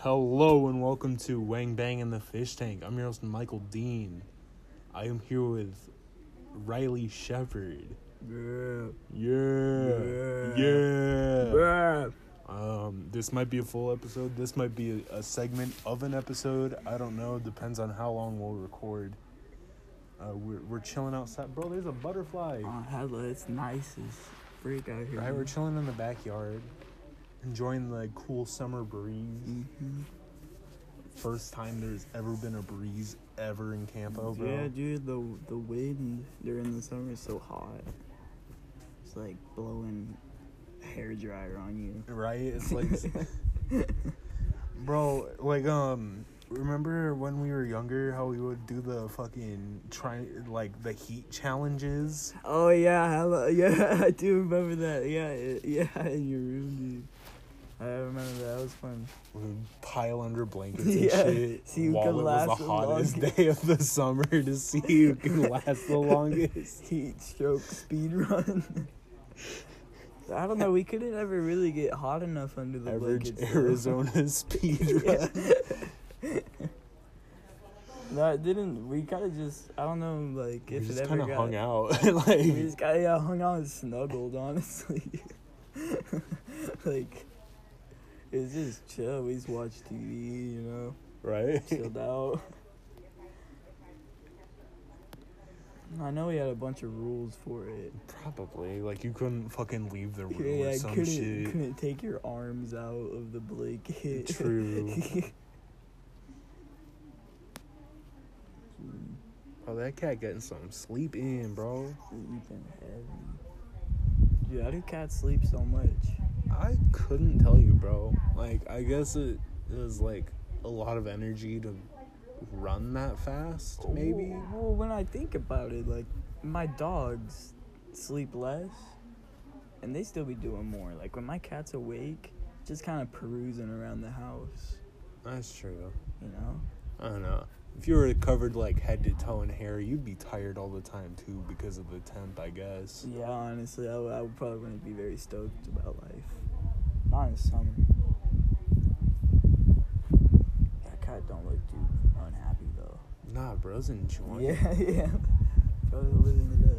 Hello and welcome to Wang Bang in the Fish Tank. I'm your host Michael Dean. I am here with Riley Shepard. Yeah. Yeah. Yeah. Yeah. Um, this might be a full episode. This might be a, a segment of an episode. I don't know. Depends on how long we'll record. Uh, we're, we're chilling outside. Bro, there's a butterfly. Oh, hella, it's nice as freak out here. Right, we're chilling in the backyard, enjoying the cool summer breeze. hmm First time there's ever been a breeze ever in Campo, bro. Yeah, dude, the the wind during the summer is so hot. It's like blowing hair dryer on you. Right? It's like, bro, like um, remember when we were younger how we would do the fucking try like the heat challenges? oh yeah, hella, yeah, I do remember that. Yeah, yeah, in your room, dude. I remember that. That was fun. We would pile under blankets and Yeah, shit see who while can it last was the the hottest longest. day of the summer to see who can last the longest. Heat stroke speed run. I don't know. We couldn't ever really get hot enough under the Average blankets. Arizona speed run. No, it didn't. We kind of just, I don't know, like, We if just it kind ever got. hung out, like, We just kind of hung out and snuggled, honestly. like, it was just chill. We just watched TV, you know, right. chilled out. I know we had a bunch of rules for it. Probably like you couldn't fucking leave the room Yeah, or some couldn't, shit. couldn't take your arms out of the blanket. True. Oh, that cat getting some sleep in, bro. Sleeping heavy. Dude, how do cats sleep so much? I couldn't tell you, bro. Like, I guess it is like a lot of energy to run that fast, maybe. Well, when I think about it, like my dogs sleep less, and they still be doing more. Like when my cat's awake, just kind of perusing around the house, That's true. you know. I don't know. If you were covered like head to toe in hair, you'd be tired all the time too because of the temp, I guess. Yeah, honestly, I, would- I probably wouldn't be very stoked about life. The summer. That cat don't look too unhappy though. Nah, bro's enjoying. Yeah, yeah. Probably living it up.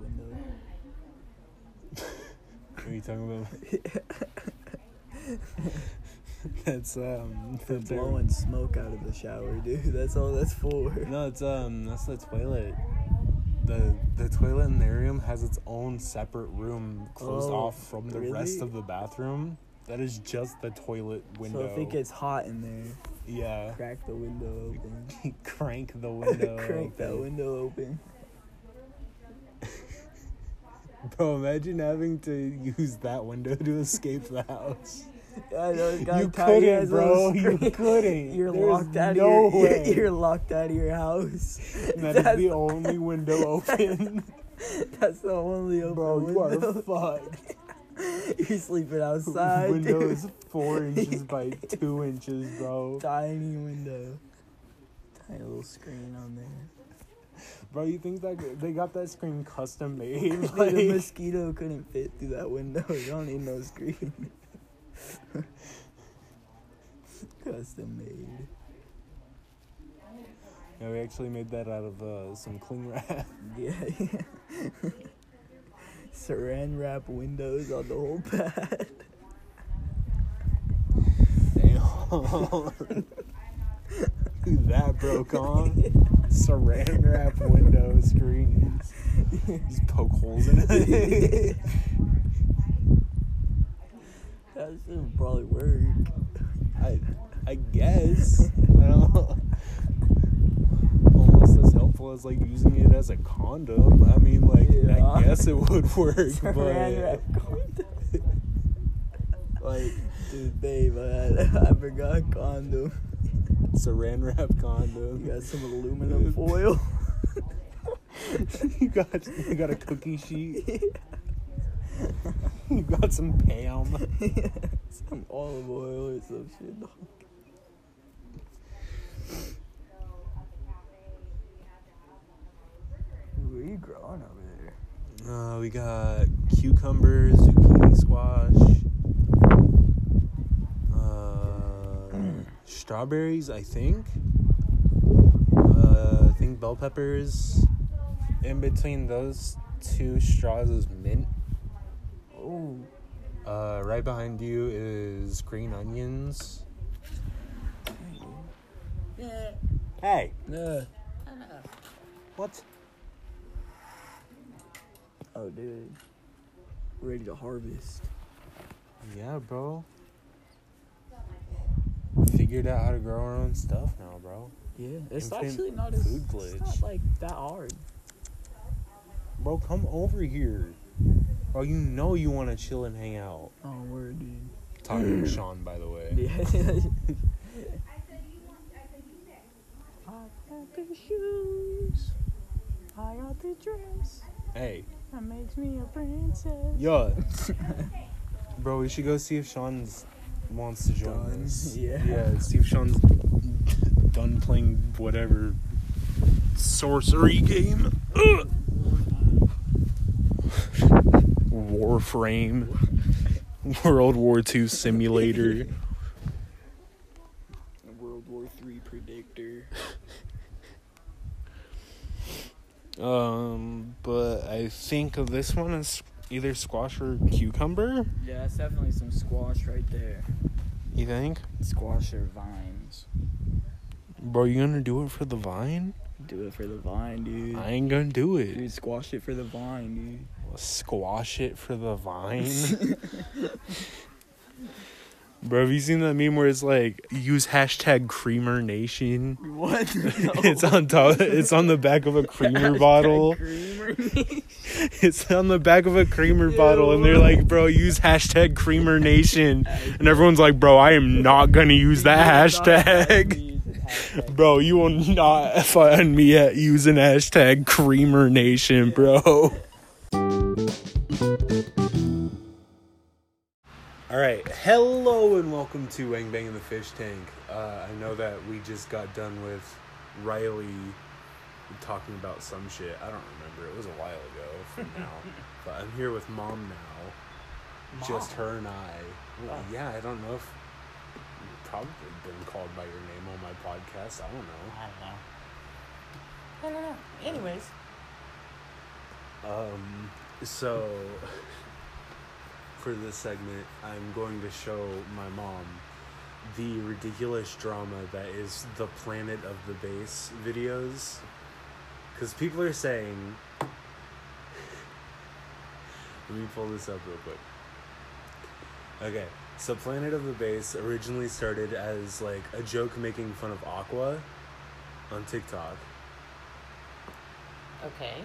Window. What are you talking about? That's um For blowing smoke out of the shower, dude. That's all that's for. No, it's um that's the toilet. The the toilet in the room has its own separate room closed Oh, off from the rest of the bathroom. That is just the toilet window. So if it gets hot in there, yeah, crack the window open. crank the window. crank that open. window open. Bro, imagine having to use that window to escape the house. I know got You couldn't, bro. You couldn't. You're There's locked out no of your. way. You're locked out of your house. And that is That's- the only window open. That's the only open Bro, you window. are fucked. You're sleeping outside. window dude. is four inches by two inches, bro. tiny window. Tiny little screen on there. Bro, you think that they got that screen custom made? Dude, a mosquito couldn't fit through that window. You don't need no screen. Custom made. yeah, we actually made that out of uh, some cling wrap. Yeah. Saran wrap windows on the whole pad. Damn. That broke on. Saran wrap window screens. Just poke holes in it. That should probably work. I, I guess. I don't know. Almost as helpful as like using it as a condom. I mean, like Yeah. I guess it would work, but like Dude, babe, I, I forgot condom. saran wrap condom. You got some aluminum foil. you got you got a cookie sheet. You got some Pam. some olive oil or some shit. dog. Where you growing over there? Uh, we got cucumbers, zucchini squash, uh, strawberries, I think. Uh, I think bell peppers. In between those two straws is mint. Oh, Uh, right behind you is green onions. Hey, yeah. what? Oh, dude. Ready to harvest. Yeah, bro. Figured out how to grow our own stuff now, bro. Yeah, it's Infinite actually not as food it's glitch. not like that hard. Bro, come over here. Bro, you know you want to chill and hang out. Oh, word, dude. Talking to Sean, by the way. Yeah. I got the shoes. I got the dress. Hey, That makes me a princess. yo. Bro, we should go see if Sean's wants to join Done. us. Yeah. Yeah, see if Sean's done playing whatever sorcery game. Ugh. Warframe. World War II simulator. World War Three predictor. Um, but I think this one is either squash or cucumber. Yeah, that's definitely some squash right there. You think? Squash or vines. Bro, you gonna do it for the vine? Do it for the vine, dude. I ain't gonna do it. Dude, squash it for the vine, Squash it for the vine. Bro, have you seen that meme where it's like use hashtag creamer nation? What? It's on top it's on the back of a creamer bottle. Creamer. It's on the back of a creamer bottle and they're like, bro, use hashtag creamer nation. And everyone's like, bro, I am not gonna use that hashtag. Bro, you will not find me at using hashtag creamer nation, bro. All right, hello and welcome to Wang Bang in the Fish Tank. Uh, I know that we just got done with Riley talking about some shit. I don't remember. It was a while ago from now. but I'm here with mom now. Just her and I. Oh. Yeah, I don't know if you've probably been called by your name on my podcast. I don't know. I don't know. I don't know. Anyways, Um, so for this segment, I'm going to show my mom the ridiculous drama that is the Planet of the Bass videos. Because people are saying. Let me pull this up real quick. Okay, so Planet of the Bass originally started as like a joke making fun of Aqua on TikTok. okay.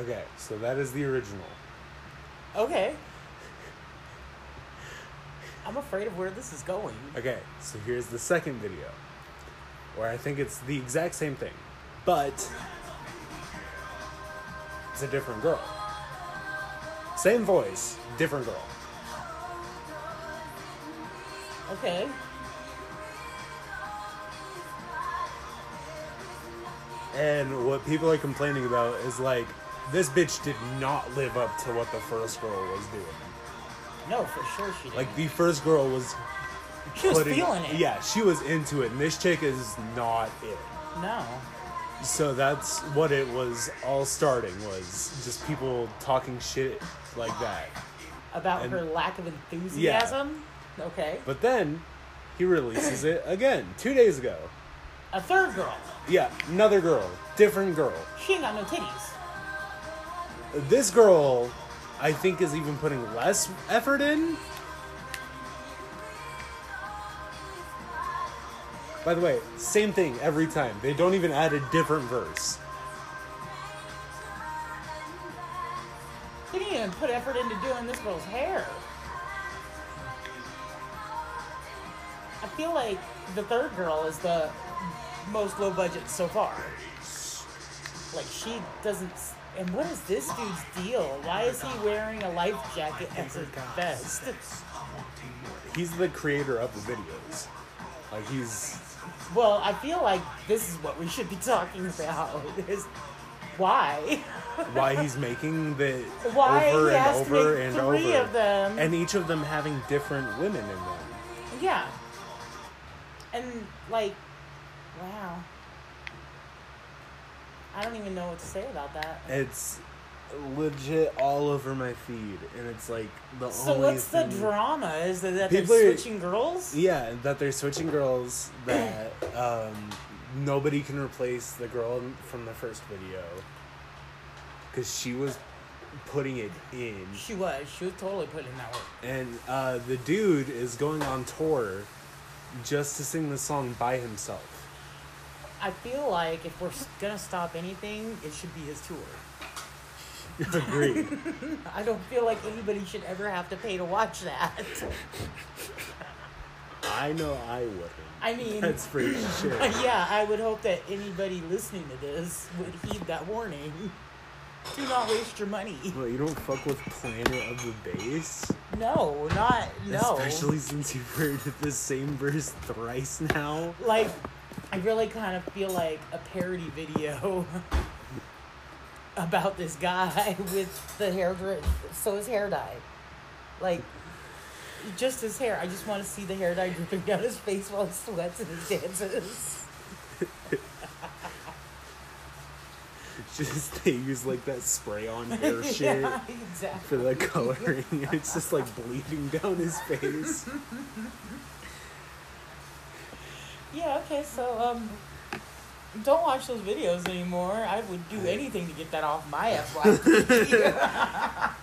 Okay, so that is the original. Okay. I'm afraid of where this is going. Okay, so here's the second video, where I think it's the exact same thing, but it's a different girl. Same voice, different girl. Okay. And what people are complaining about is like, this bitch did not live up to what the first girl was doing. No, for sure she did. Like, the first girl was. she was putting- feeling it. Yeah, she was into it, and this chick is not it. No. So that's what it was all starting was just people talking shit like that. About And- her lack of enthusiasm. Okay. But then he releases it again two days ago. A third girl. Yeah, another girl, different girl. She ain't got no titties. This girl, I think, is even putting less effort in. By the way, same thing every time. They don't even add a different verse. Didn't even put effort into doing this girl's hair. I feel like the third girl is the most low budget so far. Like she doesn't. S- And what is this dude's deal? Why is he wearing a life jacket as a vest? He's the creator of the videos. Like he's Well, I feel like this is what we should be talking about. Is why? why he's making the Why over he and has to over make and three over, of them. and each of them having different women in them. Yeah. And like, wow. I don't even know what to say about that. It's legit all over my feed, and it's like the So only So what's the drama? Is it that People they're are- switching girls? Yeah, that they're switching girls. That um, nobody can replace the girl from the first video because she was putting it in, She was. She was totally putting in that work. and uh, the dude is going on tour just to sing the song by himself. I feel like if we're gonna stop anything, it should be his tour. Agreed. I don't feel like anybody should ever have to pay to watch that. I know I wouldn't. I mean, That's for sure. yeah, I would hope that anybody listening to this would heed that warning. Do not waste your money. Well, you don't fuck with Planet of the Bass? No, not no. Especially since you've heard the same verse thrice now. like I really kind of feel like a parody video about this guy with the hair drip, so his hair dye, like just his hair. I just want to see the hair dye dripping down his face while he sweats and he dances. Just they use like that spray on hair shit yeah, for exactly. the coloring. It's just like bleeding down his face. Yeah. Okay. So um. Don't watch those videos anymore. I would do anything to get that off my FYP.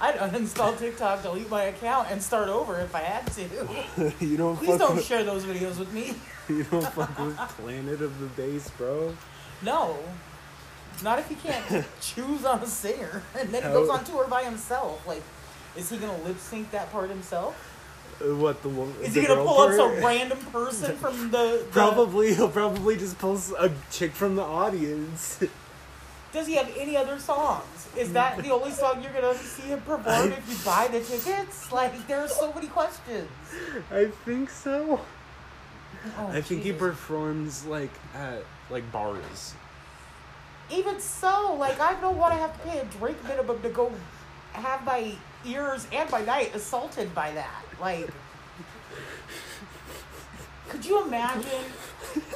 I'd uninstall TikTok, delete my account, and start over if I had to. you don't Please don't with, share those videos with me. you don't fuck with Planet of the Bass, bro. No. Not if he can't choose on a singer. And then he goes on tour by himself. Like, is he gonna lip sync that part himself? What the one? Is the he gonna pull up some random person from the, the Probably he'll probably just pull a chick from the audience. Does he have any other songs? Is that the only song you're gonna see him perform if you buy the tickets? Like, there are so many questions. I think so. Oh, I think he performs like at like bars. Even so, like I don't want to have to pay a drink minimum to go have my ears and my night assaulted by that. Like, could you imagine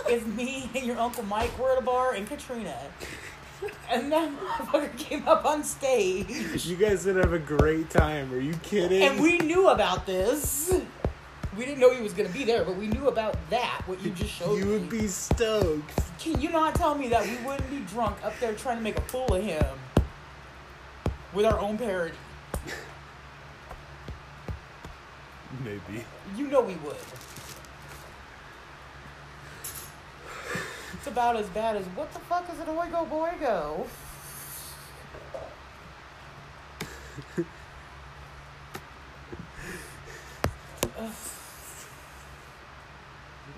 if me and your uncle Mike were at a bar and Katrina, and that motherfucker came up on stage, You guys would have a great time. Are you kidding? and we knew about this. We didn't know he was gonna be there, but we knew about that. What you just showed you me. would be stoked. Can you not tell me that we wouldn't be drunk up there trying to make a fool of him with our own parody? Maybe. You know we would. It's about as bad as what the fuck is an oigo boigo?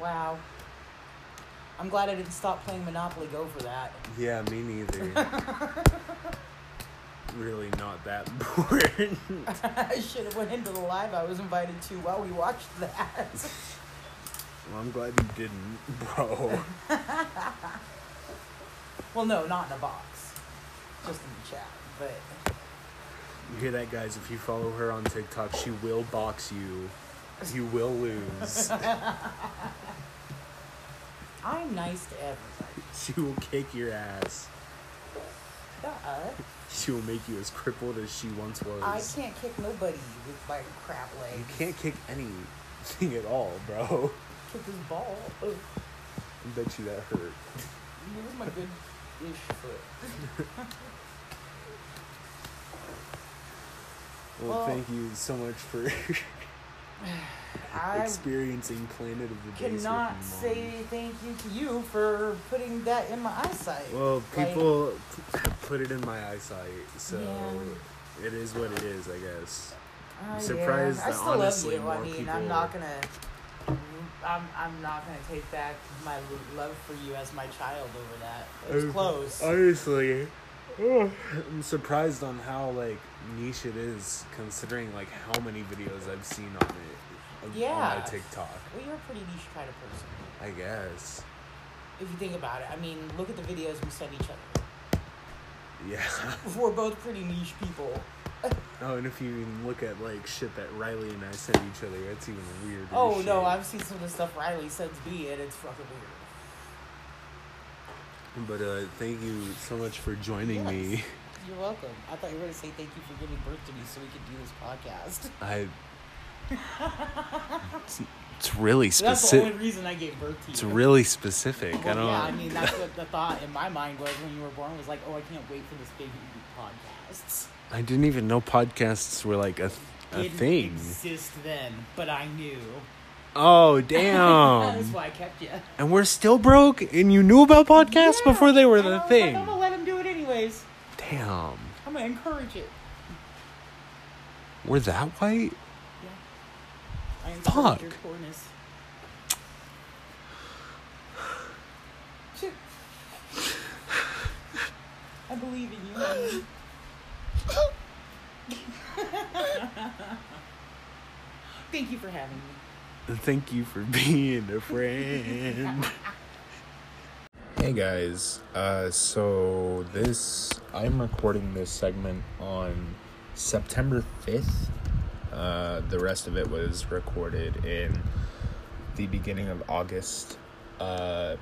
Wow. I'm glad I didn't stop playing Monopoly Go for that. Yeah, me neither. really not that important. I should have went into the live I was invited to while we watched that. well, I'm glad you didn't, bro. well, no, not in a box, just in the chat. But You hear that, guys? If you follow her on TikTok, she will box you. You will lose. I'm nice to everybody. she will kick your ass. She will make you as crippled as she once was. I can't kick nobody with my crap leg. You can't kick anything at all, bro. Kick his ball. Ugh. I bet you that hurt. Move my good ish foot. Well, Well- thank you so much for I experiencing Planet of the with cannot say thank you to you for putting that in my eyesight. Well, people have put it in my eyesight, so Yeah. it is what it is, I guess. Uh, surprised yeah. I still honestly love you. I mean, people- I'm not gonna. I'm, I'm not gonna take back my love for you as my child over that. It was close. Honestly, I'm surprised on how like niche it is, considering like how many videos I've seen on it on- on my TikTok. well, you're a pretty niche kind of person. I guess. If you think about it, I mean, look at the videos we send each other. Yeah. We're both pretty niche people. oh, and if you even look at like shit that Riley and I send each other, that's even weirder. Oh shit. no, I've seen some of the stuff Riley sends me, and it's fucking weird. But uh, thank you so much for joining Yes. me. You're welcome. I thought you were gonna say thank you for giving birth to me so we could do this podcast. I. It's, it's really So that's the specific. only reason I gave birth to you. It's really specific. I don't. yeah, I mean that's what the thought in my mind was when you were born was like, oh, I can't wait for this baby to do podcasts. I didn't even know podcasts were like a a Didn't thing. exist then, but I knew. Oh damn! That's why I kept you. and we're still broke, and you knew about podcasts Yeah, before they were the I thing. Like, I'm gonna let him do it anyways. Damn, I'm gonna encourage it. we're that white. I encourage Fuck. your poorness. Shit. I believe in you. Thank you for having me. Thank you for being a friend. hey guys, uh, so this I'm recording this segment on September fifth. Uh, the rest of it was recorded in the beginning of August. Uh,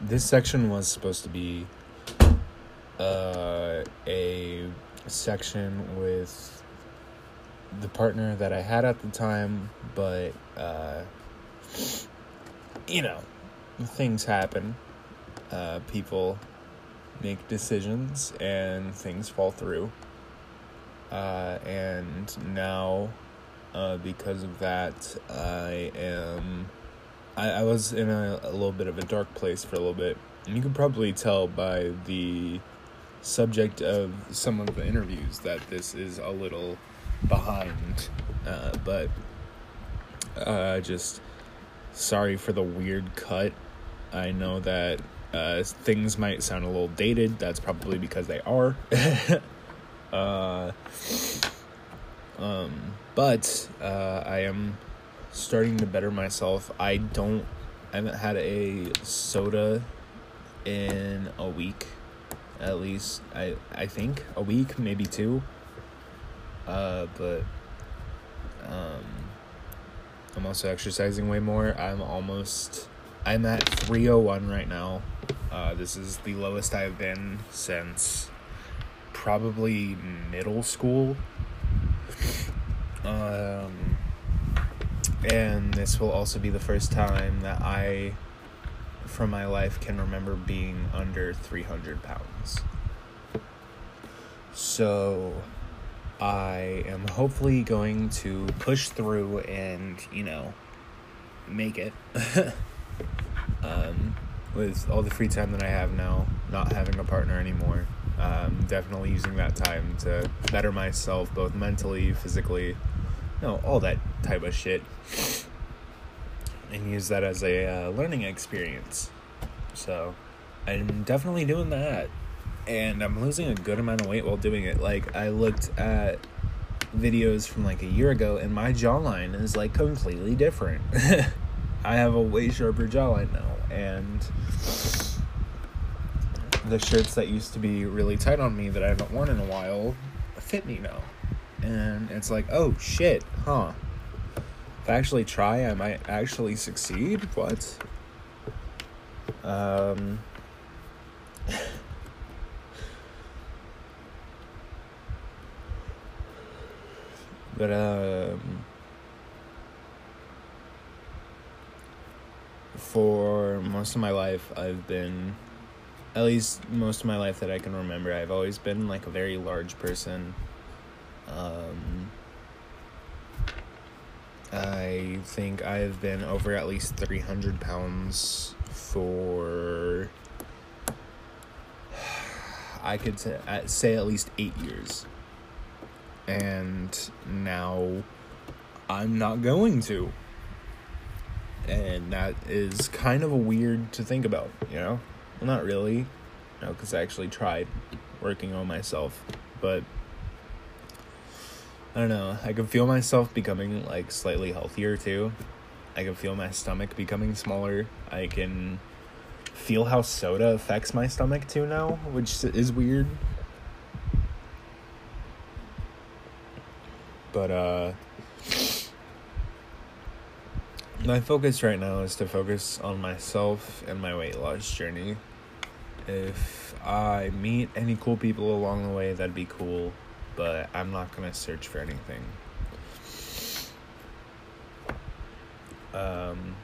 this section was supposed to be uh, a section with the partner that I had at the time, but uh, you know, things happen. Uh, people make decisions and things fall through. Uh, and now, uh, because of that, I am. I, I was in a, a little bit of a dark place for a little bit. And you can probably tell by the subject of some of the interviews that this is a little behind. Uh, but uh, just sorry for the weird cut. I know that uh, things might sound a little dated. That's probably because they are. uh, um, but uh, I am starting to better myself. I don't. I haven't had a soda in a week, at least. I I think a week, maybe two. Uh, but um, I'm also exercising way more. I'm almost. I'm at 301 right now. Uh, this is the lowest I've been since probably middle school. Um, and this will also be the first time that I, from my life, can remember being under 300 pounds. So, I am hopefully going to push through and, you know, make it. um, with all the free time that I have now, not having a partner anymore, um, definitely using that time to better myself, both mentally, physically, you know, all that type of shit, and use that as a uh, learning experience. So, I'm definitely doing that, and I'm losing a good amount of weight while doing it. Like, I looked at videos from like a year ago, and my jawline is like completely different. I have a way sharper jawline now, and the shirts that used to be really tight on me that I haven't worn in a while fit me now. And it's like, oh shit, huh? If I actually try, I might actually succeed. What? Um. But um for most of my life, I've been, at least most of my life that I can remember, I've always been like a very large person. Um, I think I've been over at least 300 pounds for, I could say at least eight years. And now I'm not going to. And that is kind of weird to think about, you know? Well, not really, you know, because I actually tried working on myself. But I don't know. I can feel myself becoming like slightly healthier too. I can feel my stomach becoming smaller. I can feel how soda affects my stomach too now, which is weird. But uh my focus right now is to focus on myself and my weight loss journey. If I meet any cool people along the way, that'd be cool, but I'm not to search for anything. Um,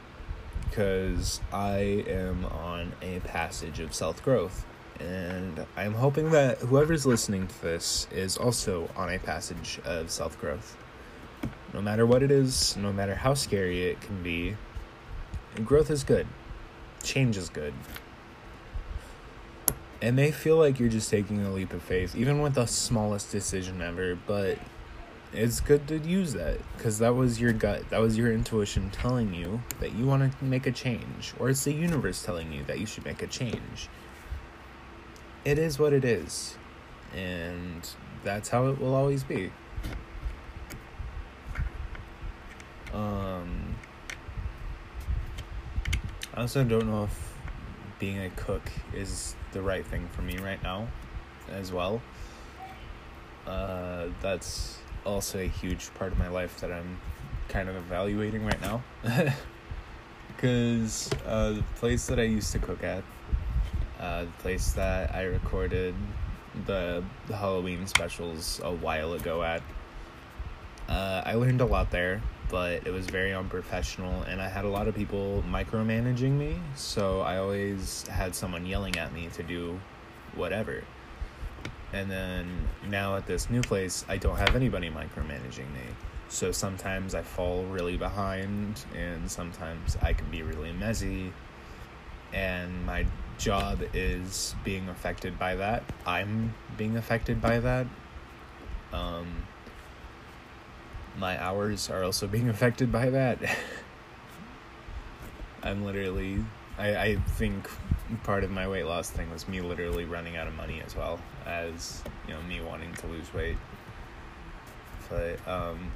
because I am on a passage of self growth. And I'm hoping that whoever's listening to this is also on a passage of self growth no matter what it is, no matter how scary it can be, growth is good. Change is good. And they feel like you're just taking a leap of faith, even with the smallest decision ever, but it's good to use that because that was your gut, that was your intuition telling you that you want to make a change, or it's the universe telling you that you should make a change. It is what it is, and that's how it will always be. Um, I also don't know if being a cook is the right thing for me right now, as well. Uh, that's also a huge part of my life that I'm kind of evaluating right now. Because uh, the place that I used to cook at, uh, the place that I recorded the, the Halloween specials a while ago at, uh, I learned a lot there but it was very unprofessional and I had a lot of people micromanaging me, so I always had someone yelling at me to do whatever. And then now at this new place, I don't have anybody micromanaging me. So sometimes I fall really behind and sometimes I can be really messy and my job is being affected by that. I'm being affected by that. Um, my hours are also being affected by that. I'm literally, I, I think part of my weight loss thing was me literally running out of money as well as, you know, me wanting to lose weight. But, um,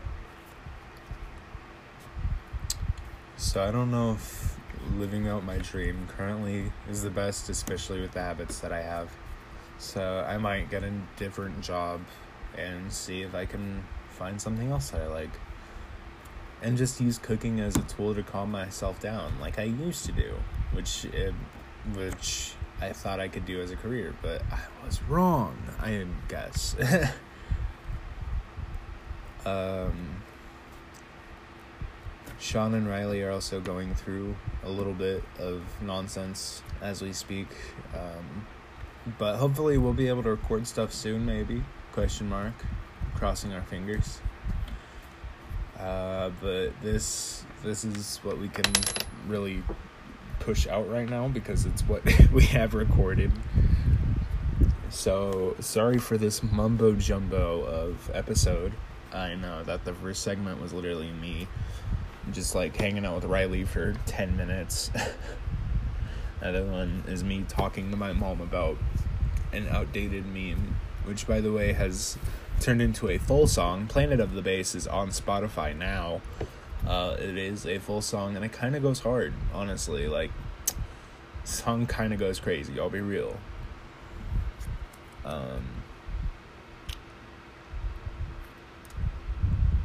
so I don't know if living out my dream currently is the best, especially with the habits that I have. So I might get a different job and see if I can find something else that I like. And just use cooking as a tool to calm myself down, like I used to do, which it, which I thought I could do as a career, but I was wrong. I guess. um, Sean and Riley are also going through a little bit of nonsense as we speak. Um, but hopefully we'll be able to record stuff soon, maybe? Question mark crossing our fingers. Uh, but this this is what we can really push out right now because it's what we have recorded. So sorry for this mumbo jumbo of episode. I know that the first segment was literally me just like hanging out with Riley for 10 minutes. Another one is me talking to my mom about an outdated meme, which by the way has turned into a full song. Planet of the Bass is on Spotify now. Uh, it is a full song and it kind of goes hard, honestly. Like, song kind of goes crazy. I'll be real. Um,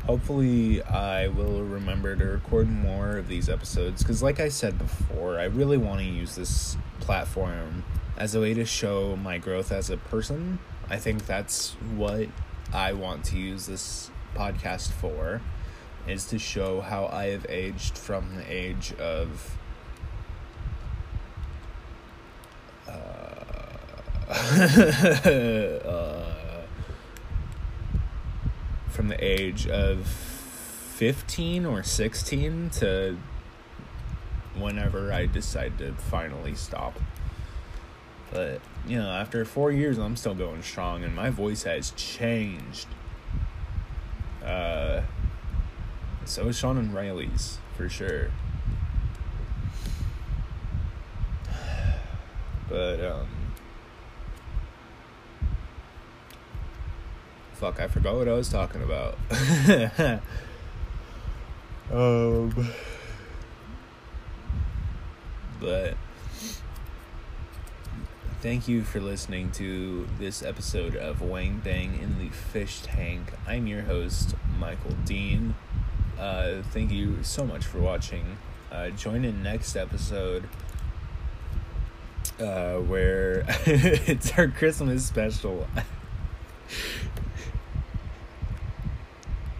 Hopefully, I will remember to record more of these episodes because, like I said before, I really want to use this platform as a way to show my growth as a person. I think that's what I want to use this podcast for is to show how I have aged from the age of uh, uh from the age of 15 or 16 to whenever I decide to finally stop. But, you know, after four years, I'm still going strong, and my voice has changed. Uh, so is Sean and Riley's, for sure. But, um, fuck, I forgot what I was talking about. um, but thank you for listening to this episode of Wang Bang in the Fish Tank. I'm your host, Michael Dean. Uh, thank you so much for watching. Uh, join in next episode uh, where it's our Christmas special.